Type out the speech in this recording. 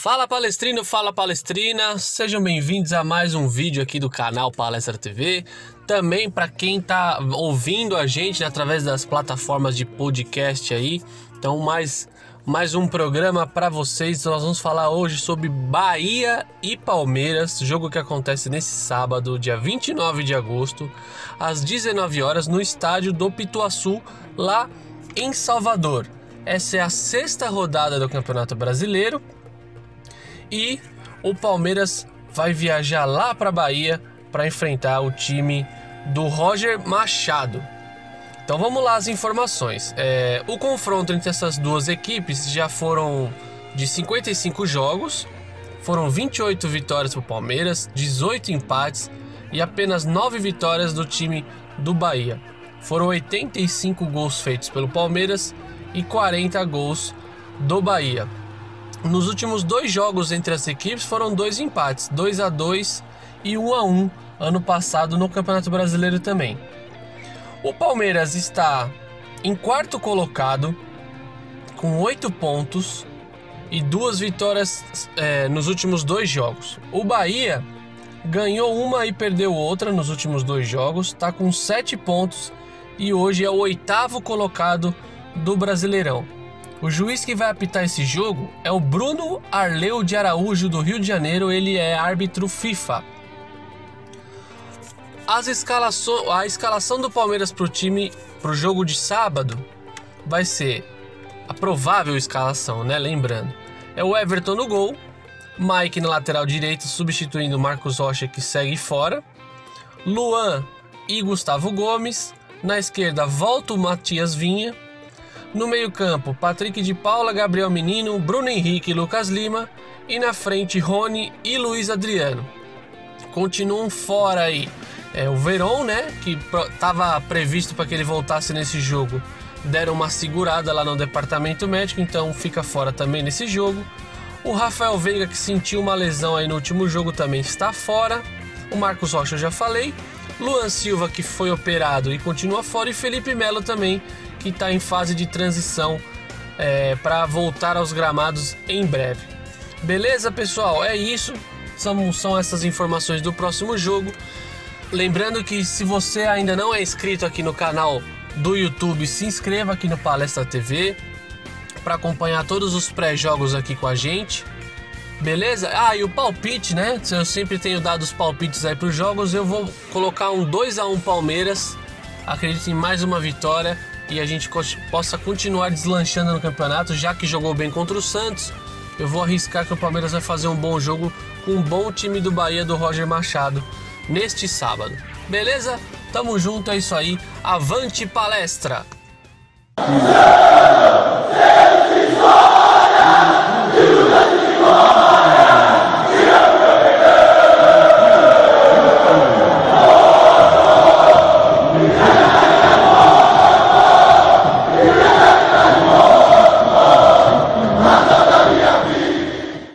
Fala palestrino, fala palestrina, sejam bem-vindos a mais um vídeo aqui do canal Palestra TV. Também para quem está ouvindo a gente através das plataformas de podcast aí. Então, mais, mais um programa para vocês. Nós vamos falar hoje sobre Bahia e Palmeiras, jogo que acontece nesse sábado, dia 29 de agosto, às 19 horas, no estádio do Pituaçu, lá em Salvador. Essa é a sexta rodada do Campeonato Brasileiro e o Palmeiras vai viajar lá para Bahia para enfrentar o time do Roger Machado. Então vamos lá as informações. É, o confronto entre essas duas equipes já foram de 55 jogos, foram 28 vitórias para o Palmeiras, 18 empates e apenas 9 vitórias do time do Bahia. Foram 85 gols feitos pelo Palmeiras e 40 gols do Bahia. Nos últimos dois jogos entre as equipes foram dois empates, 2 a 2 e 1 a 1 ano passado no Campeonato Brasileiro também. O Palmeiras está em quarto colocado com oito pontos e duas vitórias é, nos últimos dois jogos. O Bahia ganhou uma e perdeu outra nos últimos dois jogos, está com sete pontos e hoje é o oitavo colocado do Brasileirão. O juiz que vai apitar esse jogo é o Bruno Arleu de Araújo, do Rio de Janeiro. Ele é árbitro FIFA. As escalaço... A escalação do Palmeiras para o time, para o jogo de sábado, vai ser a provável escalação, né? Lembrando, é o Everton no gol, Mike na lateral direita, substituindo Marcos Rocha, que segue fora, Luan e Gustavo Gomes. Na esquerda, volta o Matias Vinha no meio-campo, Patrick de Paula, Gabriel Menino, Bruno Henrique e Lucas Lima. E na frente, Rony e Luiz Adriano. Continuam fora aí é, o Veron, né? Que estava previsto para que ele voltasse nesse jogo. Deram uma segurada lá no departamento médico, então fica fora também nesse jogo. O Rafael Veiga, que sentiu uma lesão aí no último jogo, também está fora. O Marcos Rocha eu já falei. Luan Silva, que foi operado e continua fora. E Felipe Melo também, que está em fase de transição é, para voltar aos gramados em breve. Beleza, pessoal? É isso. São, são essas informações do próximo jogo. Lembrando que se você ainda não é inscrito aqui no canal do YouTube, se inscreva aqui no Palestra TV para acompanhar todos os pré-jogos aqui com a gente. Beleza? Ah, e o palpite, né? Eu sempre tenho dado os palpites aí para os jogos. Eu vou colocar um 2 a 1 Palmeiras. Acredito em mais uma vitória e a gente possa continuar deslanchando no campeonato, já que jogou bem contra o Santos. Eu vou arriscar que o Palmeiras vai fazer um bom jogo com um bom time do Bahia do Roger Machado neste sábado. Beleza? Tamo junto, é isso aí. Avante palestra!